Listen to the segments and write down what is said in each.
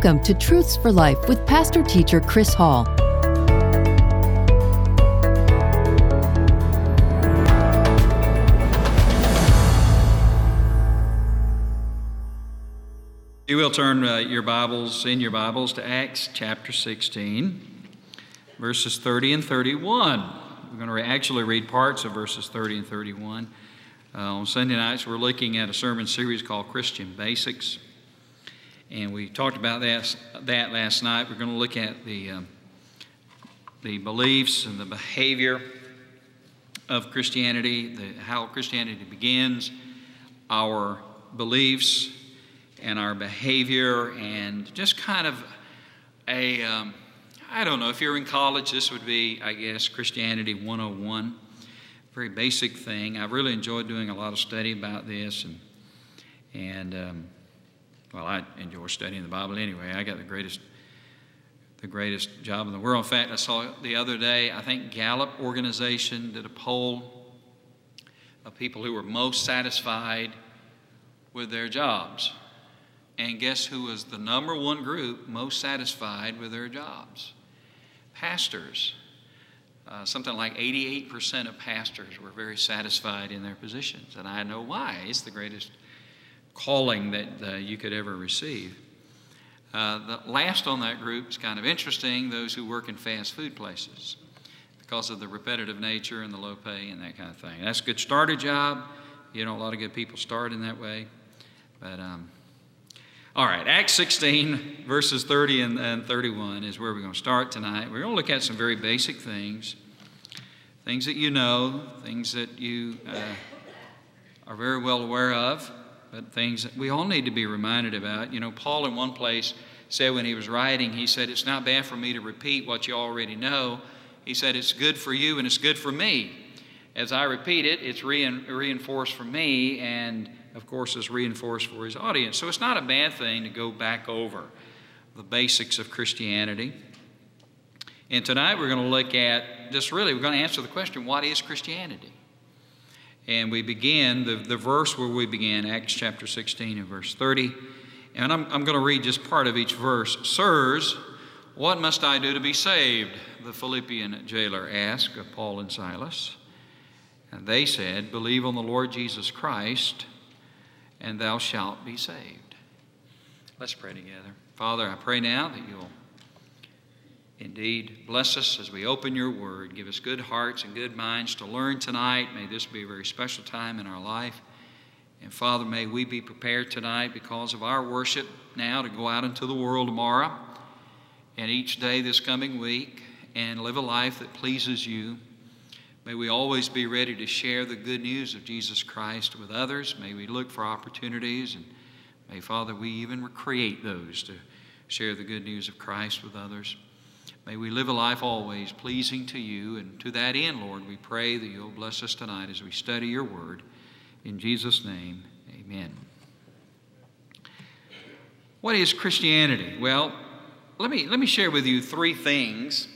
Welcome to Truths for Life with pastor teacher Chris Hall. You will turn uh, your Bibles in your Bibles to Acts chapter 16, verses 30 and 31. We're going to re- actually read parts of verses 30 and 31. Uh, on Sunday nights, we're looking at a sermon series called Christian Basics. And we talked about that, that last night. We're going to look at the, um, the beliefs and the behavior of Christianity, the, how Christianity begins, our beliefs, and our behavior, and just kind of a um, I don't know, if you're in college, this would be, I guess, Christianity 101. Very basic thing. I've really enjoyed doing a lot of study about this, and, and um, well, I enjoy studying the Bible anyway. I got the greatest the greatest job in the world. In fact, I saw the other day, I think Gallup organization did a poll of people who were most satisfied with their jobs. And guess who was the number one group most satisfied with their jobs? Pastors. Uh, something like 88% of pastors were very satisfied in their positions. And I know why. It's the greatest calling that uh, you could ever receive. Uh, the last on that group is kind of interesting those who work in fast food places because of the repetitive nature and the low pay and that kind of thing. That's a good starter job. You know, a lot of good people start in that way. But um, all right, Acts 16, verses 30 and, and 31 is where we're going to start tonight. We're going to look at some very basic things, things that you know, things that you uh, are very well aware of, but things that we all need to be reminded about. You know, Paul, in one place, said when he was writing, he said, It's not bad for me to repeat what you already know. He said, It's good for you and it's good for me. As I repeat it, it's reinforced for me and of course, is reinforced for his audience. So it's not a bad thing to go back over the basics of Christianity. And tonight we're going to look at just really, we're going to answer the question what is Christianity? And we begin, the, the verse where we began, Acts chapter 16 and verse 30. And I'm, I'm going to read just part of each verse. Sirs, what must I do to be saved? The Philippian jailer asked of Paul and Silas. And they said, Believe on the Lord Jesus Christ and thou shalt be saved. Let's pray together. Father, I pray now that you'll indeed bless us as we open your word. Give us good hearts and good minds to learn tonight. May this be a very special time in our life. And Father, may we be prepared tonight because of our worship now to go out into the world tomorrow and each day this coming week and live a life that pleases you. May we always be ready to share the good news of Jesus Christ with others. May we look for opportunities, and may, Father, we even create those to share the good news of Christ with others. May we live a life always pleasing to you, and to that end, Lord, we pray that you'll bless us tonight as we study your word. In Jesus' name, amen. What is Christianity? Well, let me, let me share with you three things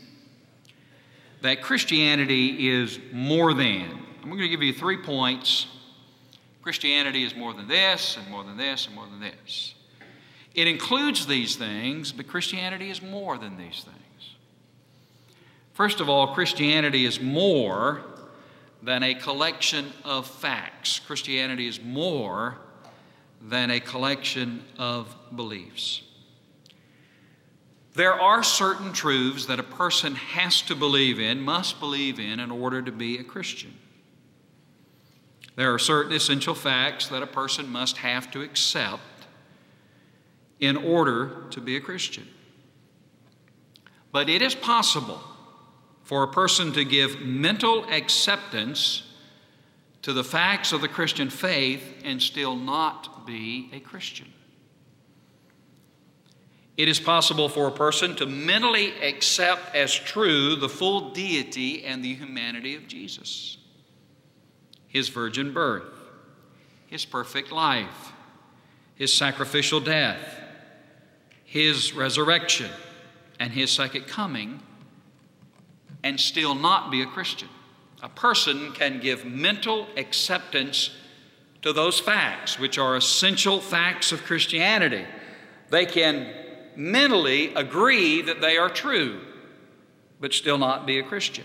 that Christianity is more than. I'm going to give you three points. Christianity is more than this, and more than this, and more than this. It includes these things, but Christianity is more than these things. First of all, Christianity is more than a collection of facts. Christianity is more than a collection of beliefs. There are certain truths that a person has to believe in, must believe in, in order to be a Christian. There are certain essential facts that a person must have to accept in order to be a Christian. But it is possible for a person to give mental acceptance to the facts of the Christian faith and still not be a Christian. It is possible for a person to mentally accept as true the full deity and the humanity of Jesus his virgin birth, his perfect life, his sacrificial death, his resurrection, and his second coming, and still not be a Christian. A person can give mental acceptance to those facts, which are essential facts of Christianity. They can mentally agree that they are true, but still not be a Christian.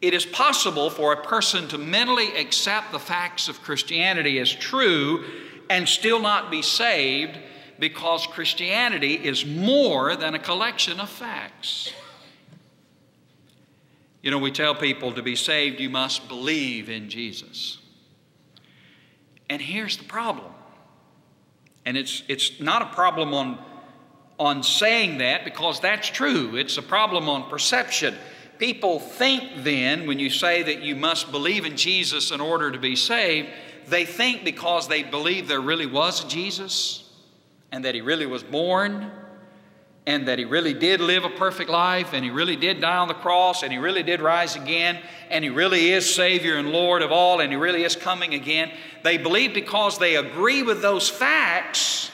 It is possible for a person to mentally accept the facts of Christianity as true and still not be saved because Christianity is more than a collection of facts. You know, we tell people to be saved, you must believe in Jesus. And here's the problem. And it's, it's not a problem on, on saying that because that's true, it's a problem on perception. People think then, when you say that you must believe in Jesus in order to be saved, they think because they believe there really was a Jesus and that he really was born and that he really did live a perfect life and he really did die on the cross and he really did rise again and he really is Savior and Lord of all and he really is coming again. They believe because they agree with those facts,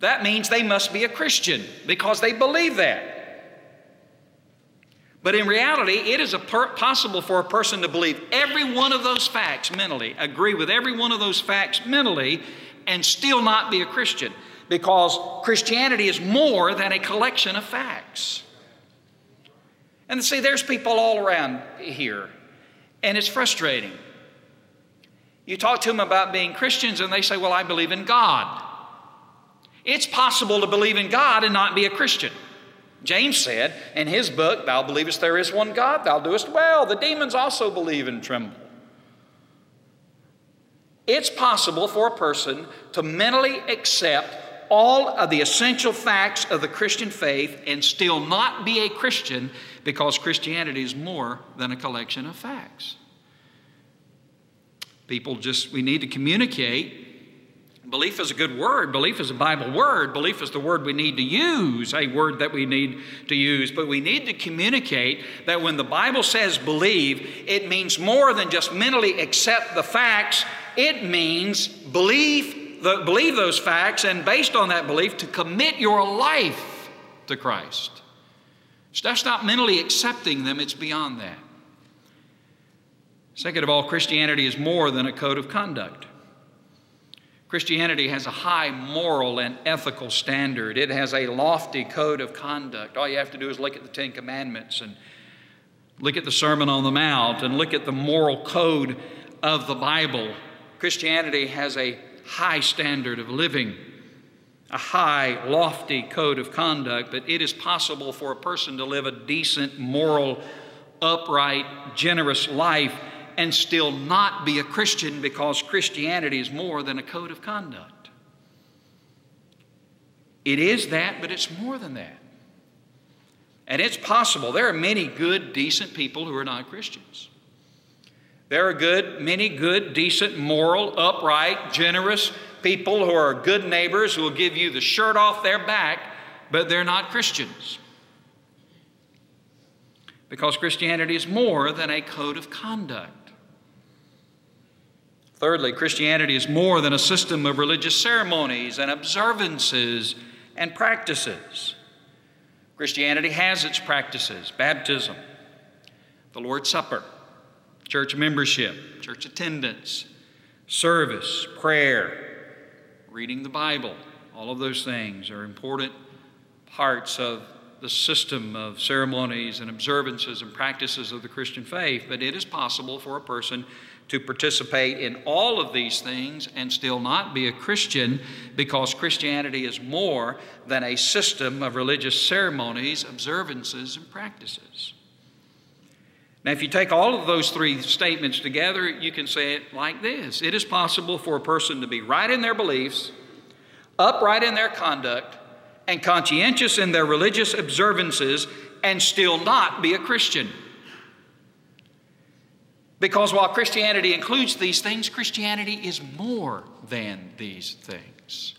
that means they must be a Christian because they believe that. But in reality, it is possible for a person to believe every one of those facts mentally, agree with every one of those facts mentally, and still not be a Christian because Christianity is more than a collection of facts. And see, there's people all around here, and it's frustrating. You talk to them about being Christians, and they say, Well, I believe in God. It's possible to believe in God and not be a Christian. James said in his book, Thou believest there is one God, thou doest well. The demons also believe and tremble. It's possible for a person to mentally accept all of the essential facts of the Christian faith and still not be a Christian because Christianity is more than a collection of facts. People just, we need to communicate. Belief is a good word. Belief is a Bible word. Belief is the word we need to use, a word that we need to use. But we need to communicate that when the Bible says believe, it means more than just mentally accept the facts, it means believe the, believe those facts and based on that belief to commit your life to Christ. So that's not mentally accepting them, it's beyond that. Second of all, Christianity is more than a code of conduct. Christianity has a high moral and ethical standard. It has a lofty code of conduct. All you have to do is look at the Ten Commandments and look at the Sermon on the Mount and look at the moral code of the Bible. Christianity has a high standard of living, a high, lofty code of conduct, but it is possible for a person to live a decent, moral, upright, generous life and still not be a Christian because Christianity is more than a code of conduct. It is that, but it's more than that. And it's possible. There are many good, decent people who are not Christians. There are good, many good, decent, moral, upright, generous people who are good neighbors who will give you the shirt off their back, but they're not Christians. Because Christianity is more than a code of conduct. Thirdly, Christianity is more than a system of religious ceremonies and observances and practices. Christianity has its practices baptism, the Lord's Supper church membership, church attendance, service, prayer, reading the Bible. All of those things are important parts of the system of ceremonies and observances and practices of the Christian faith, but it is possible for a person to participate in all of these things and still not be a Christian because Christianity is more than a system of religious ceremonies, observances, and practices. Now, if you take all of those three statements together, you can say it like this It is possible for a person to be right in their beliefs, upright in their conduct, and conscientious in their religious observances, and still not be a Christian. Because while Christianity includes these things, Christianity is more than these things.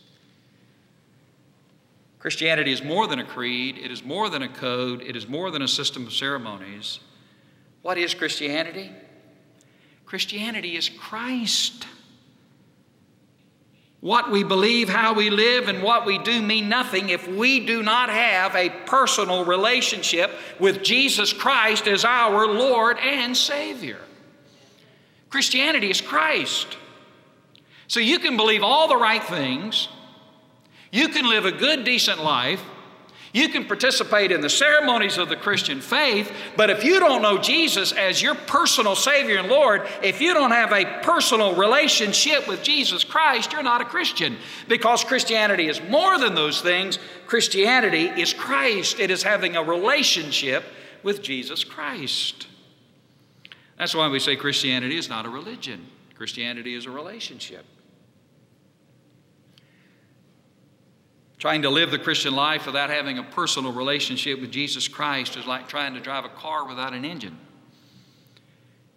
Christianity is more than a creed, it is more than a code, it is more than a system of ceremonies. What is Christianity? Christianity is Christ. What we believe, how we live, and what we do mean nothing if we do not have a personal relationship with Jesus Christ as our Lord and Savior. Christianity is Christ. So you can believe all the right things, You can live a good, decent life. You can participate in the ceremonies of the Christian faith, but if you don't know Jesus as your personal Savior and Lord, if you don't have a personal relationship with Jesus Christ, you're not a Christian. Because Christianity is more than those things. Christianity is Christ, it is having a relationship with Jesus Christ. That's why we say Christianity is not a religion, Christianity is a relationship. Trying to live the Christian life without having a personal relationship with Jesus Christ is like trying to drive a car without an engine.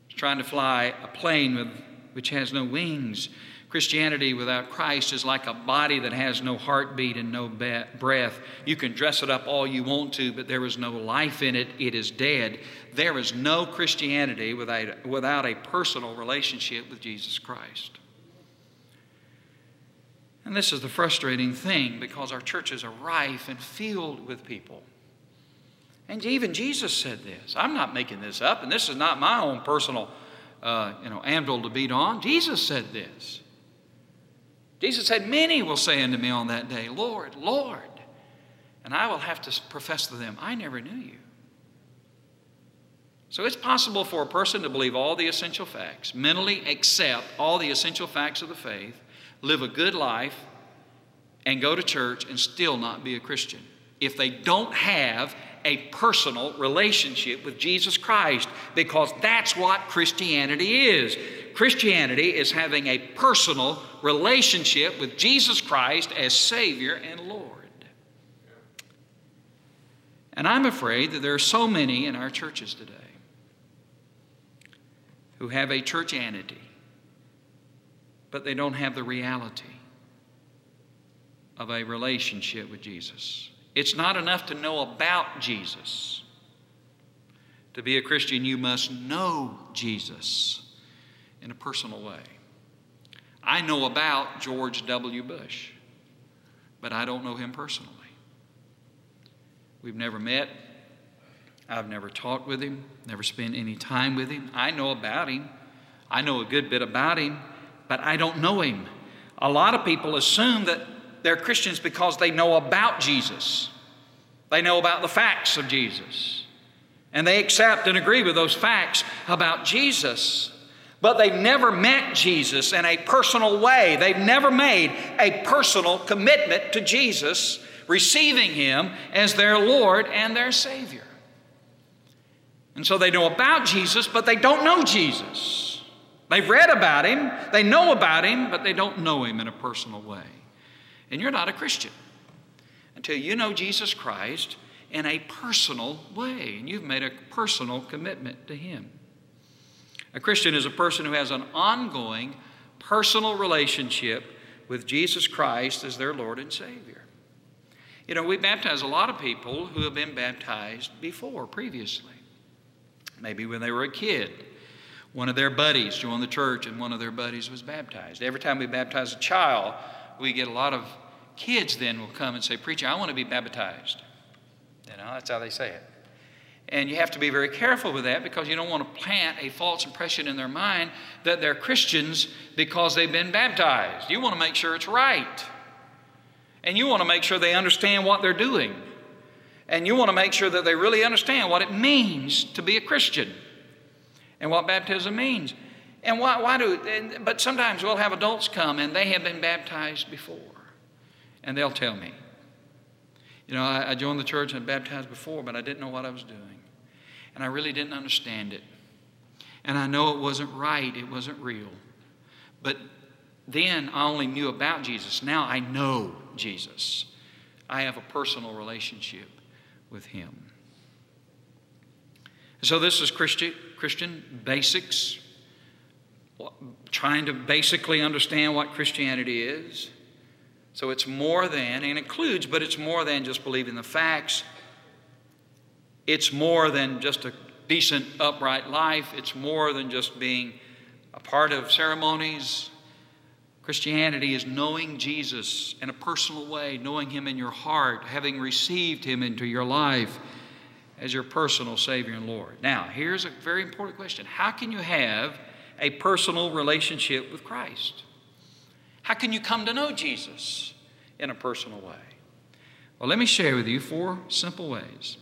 It's trying to fly a plane with, which has no wings. Christianity without Christ is like a body that has no heartbeat and no breath. You can dress it up all you want to, but there is no life in it. It is dead. There is no Christianity without, without a personal relationship with Jesus Christ. And this is the frustrating thing because our churches are rife and filled with people. And even Jesus said this. I'm not making this up, and this is not my own personal uh, you know, anvil to beat on. Jesus said this. Jesus said, Many will say unto me on that day, Lord, Lord. And I will have to profess to them, I never knew you. So it's possible for a person to believe all the essential facts, mentally accept all the essential facts of the faith, live a good life, and go to church and still not be a Christian if they don't have a personal relationship with Jesus Christ, because that's what Christianity is. Christianity is having a personal relationship with Jesus Christ as Savior and Lord. And I'm afraid that there are so many in our churches today who have a churchianity but they don't have the reality of a relationship with Jesus. It's not enough to know about Jesus. To be a Christian, you must know Jesus in a personal way. I know about George W. Bush, but I don't know him personally. We've never met. I've never talked with him, never spent any time with him. I know about him. I know a good bit about him, but I don't know him. A lot of people assume that they're Christians because they know about Jesus, they know about the facts of Jesus, and they accept and agree with those facts about Jesus. But they've never met Jesus in a personal way. They've never made a personal commitment to Jesus, receiving Him as their Lord and their Savior. And so they know about Jesus, but they don't know Jesus. They've read about him, they know about him, but they don't know him in a personal way. And you're not a Christian until you know Jesus Christ in a personal way, and you've made a personal commitment to him. A Christian is a person who has an ongoing personal relationship with Jesus Christ as their Lord and Savior. You know, we baptize a lot of people who have been baptized before, previously. Maybe when they were a kid one of their buddies joined the church, and one of their buddies was baptized. Every time we baptize a child, we get a lot of kids then will come and say, Preacher, I want to be baptized. You know, that's how they say it. And you have to be very careful with that because you don't want to plant a false impression in their mind that they're Christians because they've been baptized. You want to make sure it's right. And you want to make sure they understand what they're doing. And you want to make sure that they really understand what it means to be a Christian and what baptism means. And why, why do, and, but sometimes we'll have adults come and they have been baptized before. And they'll tell me, you know, I, I joined the church and baptized before, but I didn't know what I was doing. And I really didn't understand it. And I know it wasn't right, it wasn't real. But then I only knew about Jesus. Now I know Jesus. I have a personal relationship with Him. So this is Christian, Christian basics, trying to basically understand what Christianity is. So it's more than, and includes, but it's more than just believing the facts. It's more than just a decent, upright life. It's more than just being a part of ceremonies. Christianity is knowing Jesus in a personal way, knowing Him in your heart, having received Him into your life as your personal Savior and Lord. Now, here's a very important question How can you have a personal relationship with Christ? How can you come to know Jesus in a personal way? Well, let me share with you four simple ways,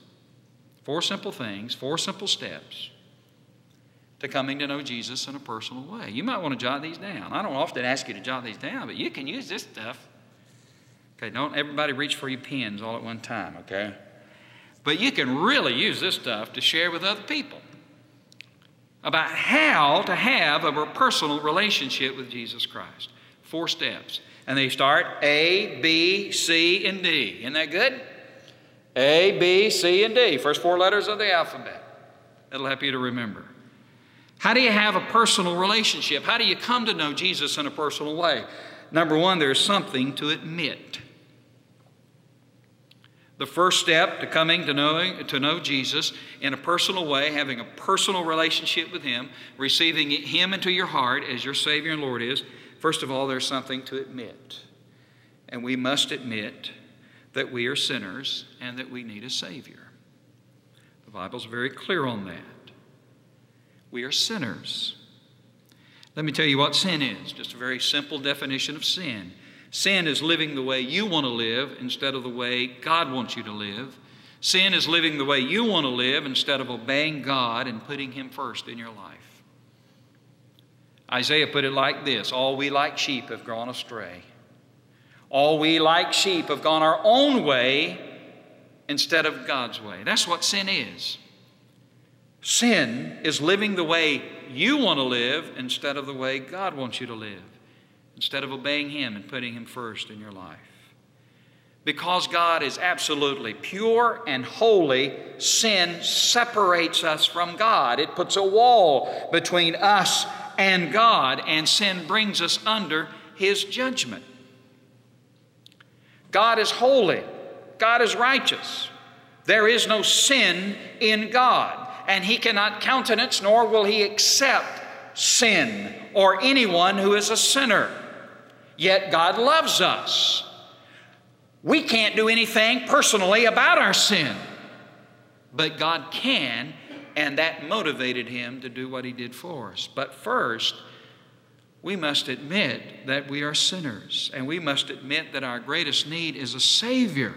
four simple things, four simple steps to coming to know Jesus in a personal way. You might want to jot these down. I don't often ask you to jot these down, but you can use this stuff. Okay, don't everybody reach for your pens all at one time, okay? But you can really use this stuff to share with other people about how to have a personal relationship with Jesus Christ. Four steps. And they start A, B, C, and D. Isn't that good? A, B, C, and D. First four letters of the alphabet. That'll help you to remember. How do you have a personal relationship? How do you come to know Jesus in a personal way? Number one, there's something to admit. The first step to coming to knowing to know Jesus in a personal way, having a personal relationship with Him, receiving Him into your heart as your Savior and Lord is, first of all, there's something to admit. And we must admit that we are sinners and that we need a Savior. The Bible's very clear on that. We are sinners. Let me tell you what sin is, just a very simple definition of sin. Sin is living the way you want to live instead of the way God wants you to live. Sin is living the way you want to live instead of obeying God and putting Him first in your life. Isaiah put it like this All we like sheep have gone astray. All we like sheep have gone our own way instead of God's way. That's what sin is. Sin is living the way you want to live instead of the way God wants you to live instead of obeying Him and putting Him first in your life. Because God is absolutely pure and holy, sin separates us from God. It puts a wall between us and God, and sin brings us under His judgment. God is holy, God is righteous. There is no sin in God, and He cannot countenance nor will He accept sin or anyone who is a sinner. Yet God loves us. We can't do anything personally about our sin, but God can, and that motivated him to do what he did for us. But first, we must admit that we are sinners, and we must admit that our greatest need is a Savior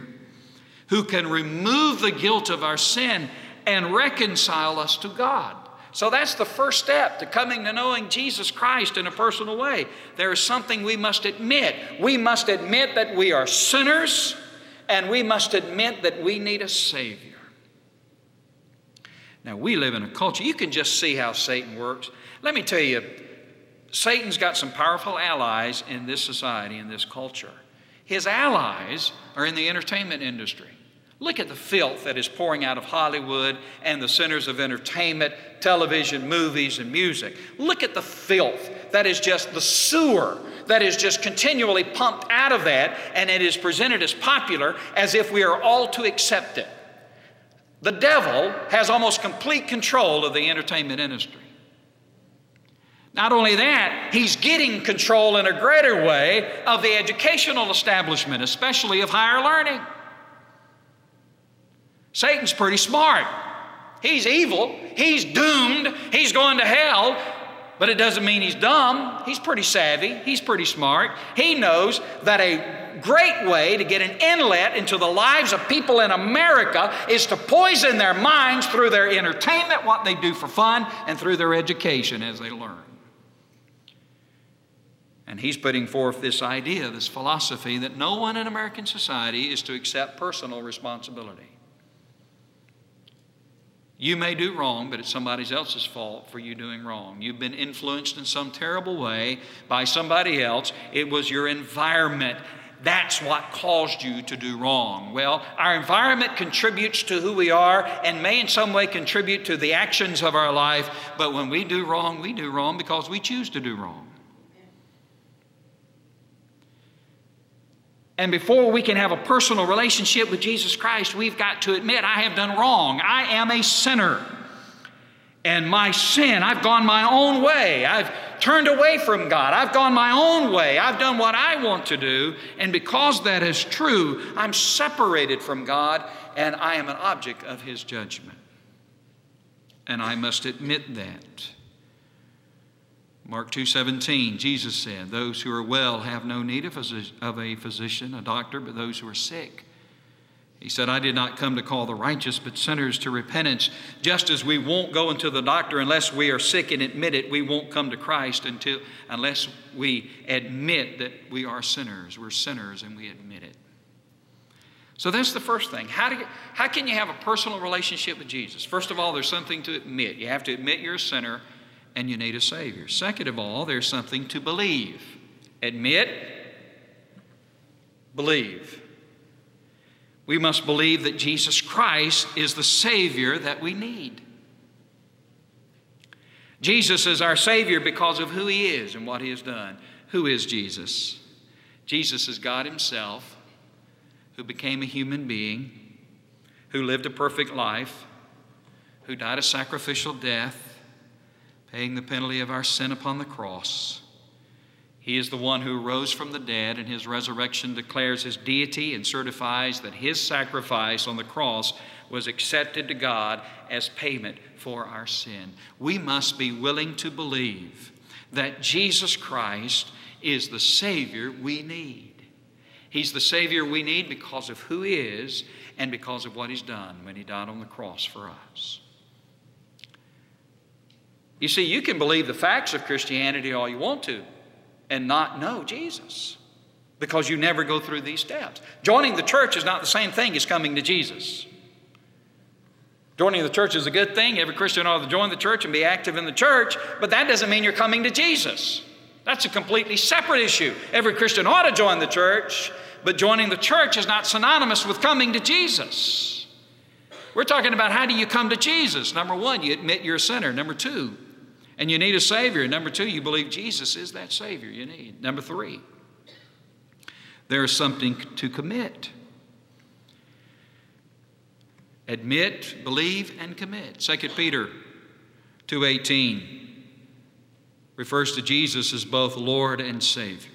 who can remove the guilt of our sin and reconcile us to God. So that's the first step to coming to knowing Jesus Christ in a personal way. There is something we must admit. We must admit that we are sinners, and we must admit that we need a Savior. Now, we live in a culture, you can just see how Satan works. Let me tell you, Satan's got some powerful allies in this society, in this culture. His allies are in the entertainment industry. Look at the filth that is pouring out of Hollywood and the centers of entertainment, television, movies, and music. Look at the filth that is just the sewer that is just continually pumped out of that, and it is presented as popular as if we are all to accept it. The devil has almost complete control of the entertainment industry. Not only that, he's getting control in a greater way of the educational establishment, especially of higher learning. Satan's pretty smart. He's evil. He's doomed. He's going to hell. But it doesn't mean he's dumb. He's pretty savvy. He's pretty smart. He knows that a great way to get an inlet into the lives of people in America is to poison their minds through their entertainment, what they do for fun, and through their education as they learn. And he's putting forth this idea, this philosophy, that no one in American society is to accept personal responsibility. You may do wrong, but it's somebody else's fault for you doing wrong. You've been influenced in some terrible way by somebody else. It was your environment. That's what caused you to do wrong. Well, our environment contributes to who we are and may in some way contribute to the actions of our life, but when we do wrong, we do wrong because we choose to do wrong. And before we can have a personal relationship with Jesus Christ, we've got to admit, I have done wrong. I am a sinner. And my sin, I've gone my own way. I've turned away from God. I've gone my own way. I've done what I want to do. And because that is true, I'm separated from God and I am an object of His judgment. And I must admit that. Mark 2:17, Jesus said, "Those who are well have no need of a physician, a doctor, but those who are sick." He said, I did not come to call the righteous, but sinners to repentance. Just as we won't go into the doctor unless we are sick and admit it, we won't come to Christ until, unless we admit that we are sinners. We're sinners and we admit it. So that's the first thing. How, do you, how can you have a personal relationship with Jesus? First of all, there's something to admit. You have to admit you're a sinner and you need a Savior. Second of all, there's something to believe. Admit, believe. We must believe that Jesus Christ is the Savior that we need. Jesus is our Savior because of who He is and what He has done. Who is Jesus? Jesus is God Himself who became a human being, who lived a perfect life, who died a sacrificial death, paying the penalty of our sin upon the cross he is the one who rose from the dead, and his resurrection declares his deity and certifies that his sacrifice on the cross was accepted to God as payment for our sin. We must be willing to believe that Jesus Christ is the Savior we need. He's the Savior we need because of who He is and because of what He's done when He died on the cross for us. You see, you can believe the facts of Christianity all you want to and not know Jesus because you never go through these steps. Joining the church is not the same thing as coming to Jesus. Joining the church is a good thing. Every Christian ought to join the church and be active in the church, but that doesn't mean you're coming to Jesus. That's a completely separate issue. Every Christian ought to join the church, but joining the church is not synonymous with coming to Jesus. We're talking about how do you come to Jesus? Number one, you admit you're a sinner. Number two, and you need a Savior. Number two, you believe Jesus is that Savior you need. Number three, there is something to commit. Admit, believe, and commit. 2 Peter 2.18 refers to Jesus as both Lord and Savior.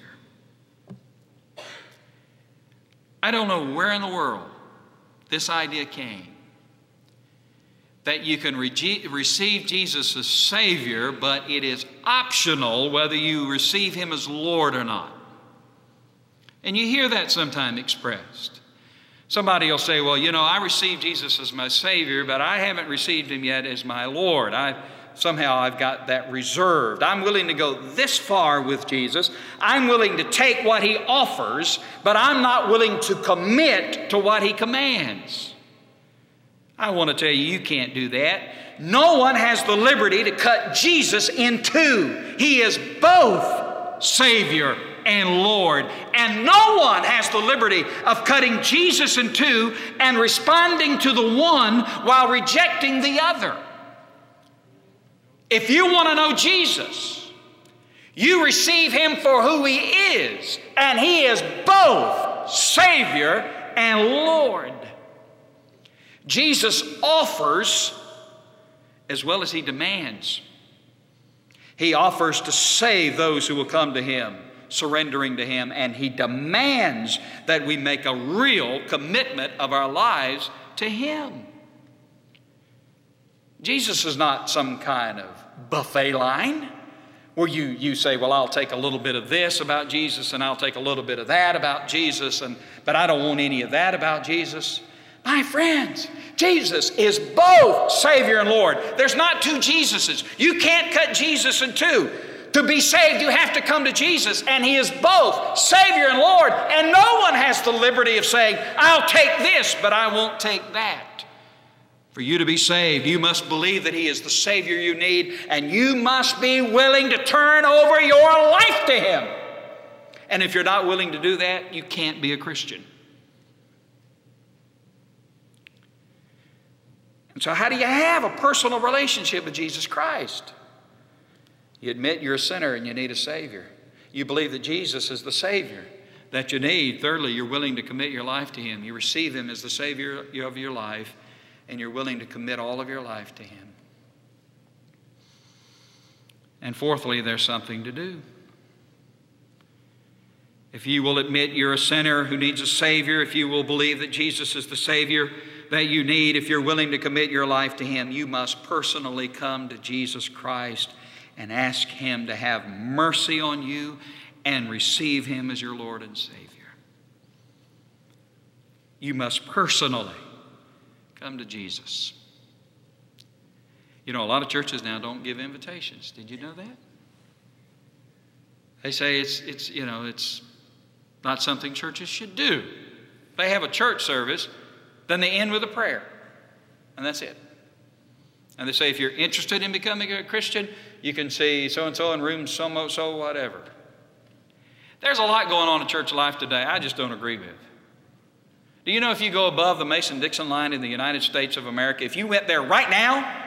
I don't know where in the world this idea came that you can re- receive Jesus as Savior, but it is optional whether you receive Him as Lord or not. And you hear that sometimes expressed. Somebody will say, Well, you know, I received Jesus as my Savior, but I haven't received Him yet as my Lord. I, somehow I've got that reserved. I'm willing to go this far with Jesus. I'm willing to take what He offers, but I'm not willing to commit to what He commands. I want to tell you, you can't do that. No one has the liberty to cut Jesus in two. He is both Savior and Lord. And no one has the liberty of cutting Jesus in two and responding to the one while rejecting the other. If you want to know Jesus, you receive him for who he is, and he is both Savior and Lord. Jesus offers as well as he demands. He offers to save those who will come to him, surrendering to him, and he demands that we make a real commitment of our lives to him. Jesus is not some kind of buffet line where you, you say, Well, I'll take a little bit of this about Jesus and I'll take a little bit of that about Jesus, and, but I don't want any of that about Jesus. My friends, Jesus is both Savior and Lord. There's not two Jesuses. You can't cut Jesus in two. To be saved, you have to come to Jesus, and He is both Savior and Lord. And no one has the liberty of saying, I'll take this, but I won't take that. For you to be saved, you must believe that He is the Savior you need, and you must be willing to turn over your life to Him. And if you're not willing to do that, you can't be a Christian. And so, how do you have a personal relationship with Jesus Christ? You admit you're a sinner and you need a Savior. You believe that Jesus is the Savior that you need. Thirdly, you're willing to commit your life to Him. You receive Him as the Savior of your life, and you're willing to commit all of your life to Him. And fourthly, there's something to do. If you will admit you're a sinner who needs a Savior, if you will believe that Jesus is the Savior, that you need, if you're willing to commit your life to Him, you must personally come to Jesus Christ and ask Him to have mercy on you and receive Him as your Lord and Savior. You must personally come to Jesus. You know, a lot of churches now don't give invitations. Did you know that? They say it's, it's you know, it's not something churches should do. They have a church service, then they end with a prayer, and that's it. And they say if you're interested in becoming a Christian, you can see so and so in room so so whatever. There's a lot going on in church life today I just don't agree with. Do you know if you go above the Mason Dixon line in the United States of America, if you went there right now,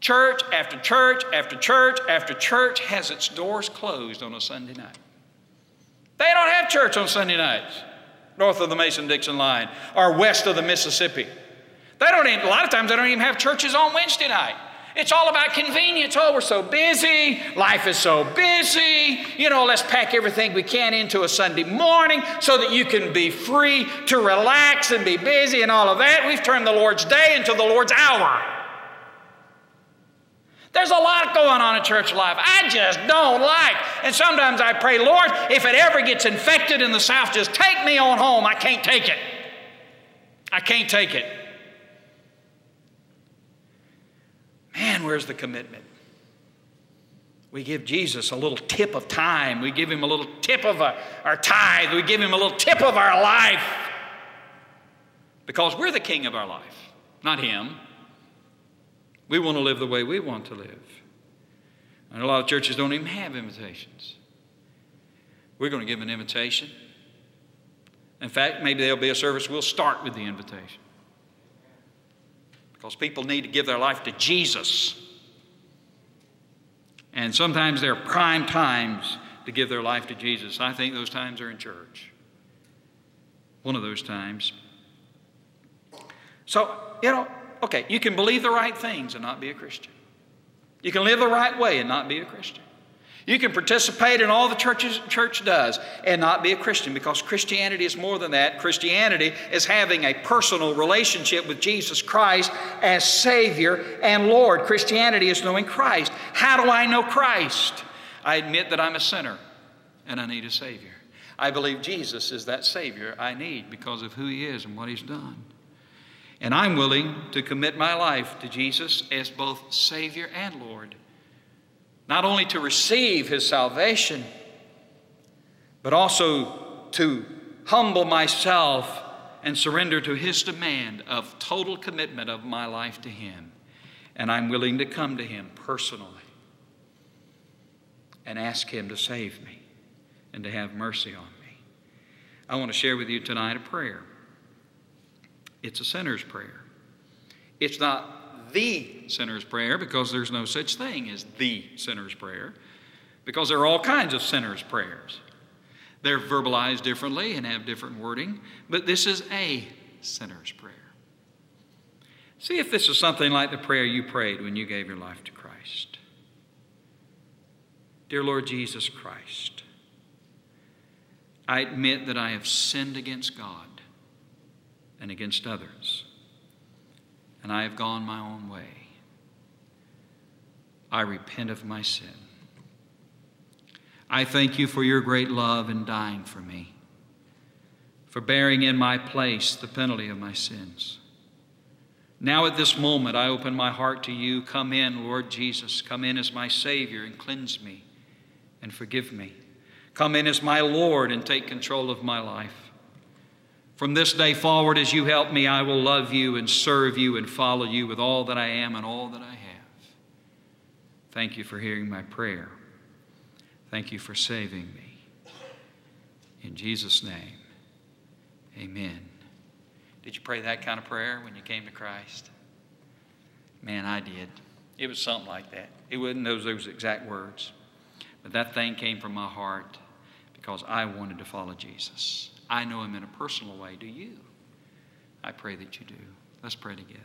church after church after church after church has its doors closed on a Sunday night. They don't have church on Sunday nights north of the Mason Dixon line or west of the Mississippi. They don't even, a lot of times they don't even have churches on Wednesday night. It's all about convenience. Oh, we're so busy. Life is so busy. You know, let's pack everything we can into a Sunday morning so that you can be free to relax and be busy and all of that. We've turned the Lord's day into the Lord's hour. There's a lot going on in church life I just don't like. And sometimes I pray, Lord, if it ever gets infected in the South, just take me on home. I can't take it. I can't take it. Man, where's the commitment? We give Jesus a little tip of time. We give him a little tip of a, our tithe. We give him a little tip of our life. Because we're the king of our life, not him. We want to live the way we want to live. And a lot of churches don't even have invitations. We're going to give an invitation. In fact, maybe there'll be a service we'll start with the invitation because people need to give their life to Jesus. And sometimes there are prime times to give their life to Jesus. I think those times are in church. One of those times. So, you know, okay, you can believe the right things and not be a Christian. You can live the right way and not be a Christian. You can participate in all the churches, church does and not be a Christian because Christianity is more than that. Christianity is having a personal relationship with Jesus Christ as Savior and Lord. Christianity is knowing Christ. How do I know Christ? I admit that I'm a sinner and I need a Savior. I believe Jesus is that Savior I need because of who He is and what He's done. And I'm willing to commit my life to Jesus as both Savior and Lord not only to receive his salvation, but also to humble myself and surrender to his demand of total commitment of my life to him. And I'm willing to come to him personally and ask him to save me and to have mercy on me. I want to share with you tonight a prayer. It's a sinner's prayer. It's not the sinner's prayer because there's no such thing as the sinner's prayer, because there are all kinds of sinner's prayers. They're verbalized differently and have different wording, but this is a sinner's prayer. See if this is something like the prayer you prayed when you gave your life to Christ. Dear Lord Jesus Christ, I admit that I have sinned against God and against others and I have gone my own way. I repent of my sin. I thank you for your great love in dying for me, for bearing in my place the penalty of my sins. Now, at this moment, I open my heart to you. Come in, Lord Jesus. Come in as my Savior and cleanse me and forgive me. Come in as my Lord and take control of my life. From this day forward, as you help me, I will love you and serve you and follow you with all that I am and all that I have. Thank you for hearing my prayer. Thank you for saving me. In Jesus' name, amen. Did you pray that kind of prayer when you came to Christ? Man, I did. It was something like that. It wasn't those, those exact words, but that thing came from my heart because I wanted to follow Jesus. I know Him in a personal way. Do you? I pray that you do. Let's pray together.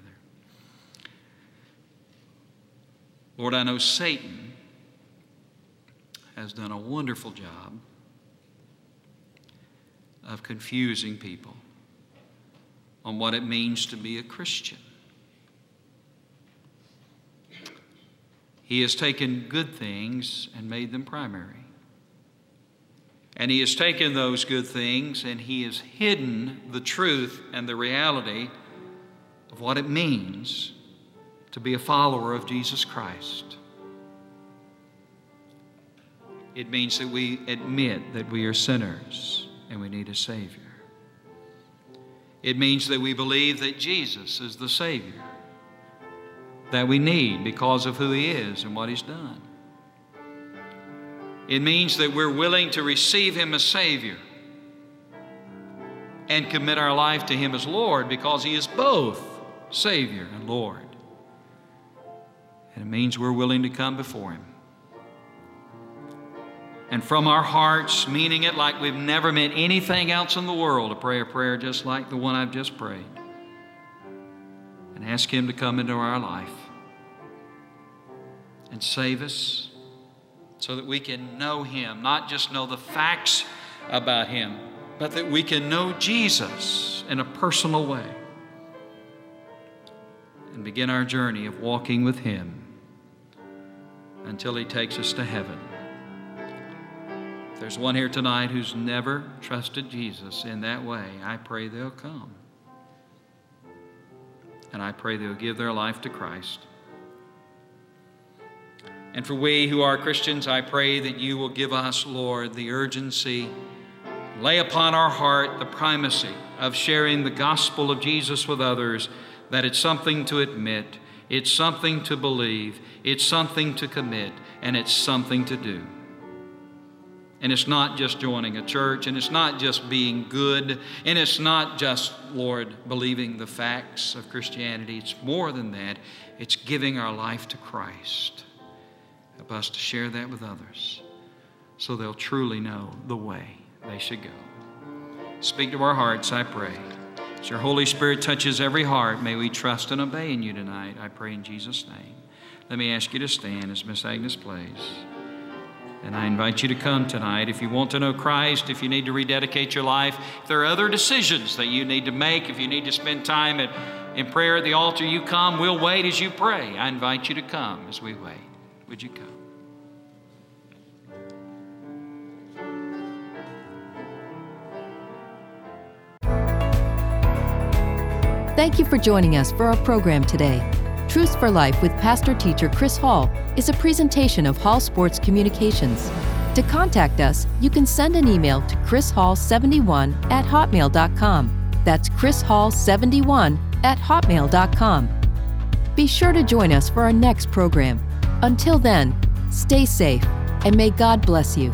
Lord, I know Satan has done a wonderful job of confusing people on what it means to be a Christian. He has taken good things and made them primary. And He has taken those good things and He has hidden the truth and the reality of what it means to be a follower of Jesus Christ. It means that we admit that we are sinners and we need a Savior. It means that we believe that Jesus is the Savior that we need because of who He is and what He's done. It means that we're willing to receive Him as Savior and commit our life to Him as Lord because He is both Savior and Lord. And it means we're willing to come before Him. And from our hearts, meaning it like we've never meant anything else in the world, to pray a prayer just like the one I've just prayed. And ask Him to come into our life and save us so that we can know Him, not just know the facts about Him, but that we can know Jesus in a personal way and begin our journey of walking with Him until He takes us to heaven. There's one here tonight who's never trusted Jesus in that way, I pray they'll come. And I pray they'll give their life to Christ. And for we who are Christians, I pray that you will give us, Lord, the urgency, lay upon our heart the primacy of sharing the gospel of Jesus with others, that it's something to admit, it's something to believe, it's something to commit, and it's something to do. And it's not just joining a church, and it's not just being good, and it's not just, Lord, believing the facts of Christianity. It's more than that, it's giving our life to Christ. Help us to share that with others so they'll truly know the way they should go. Speak to our hearts, I pray. As your Holy Spirit touches every heart, may we trust and obey in you tonight. I pray in Jesus' name. Let me ask you to stand as Miss Agnes plays. And I invite you to come tonight. If you want to know Christ, if you need to rededicate your life, if there are other decisions that you need to make, if you need to spend time at, in prayer at the altar, you come. We'll wait as you pray. I invite you to come as we wait. Would you come? Thank you for joining us for our program today. Truths for Life with pastor teacher Chris Hall is a presentation of Hall Sports Communications. To contact us, you can send an email to chrishall71 at hotmail.com. That's chrishall71 at hotmail.com. Be sure to join us for our next program. Until then, stay safe and may God bless you.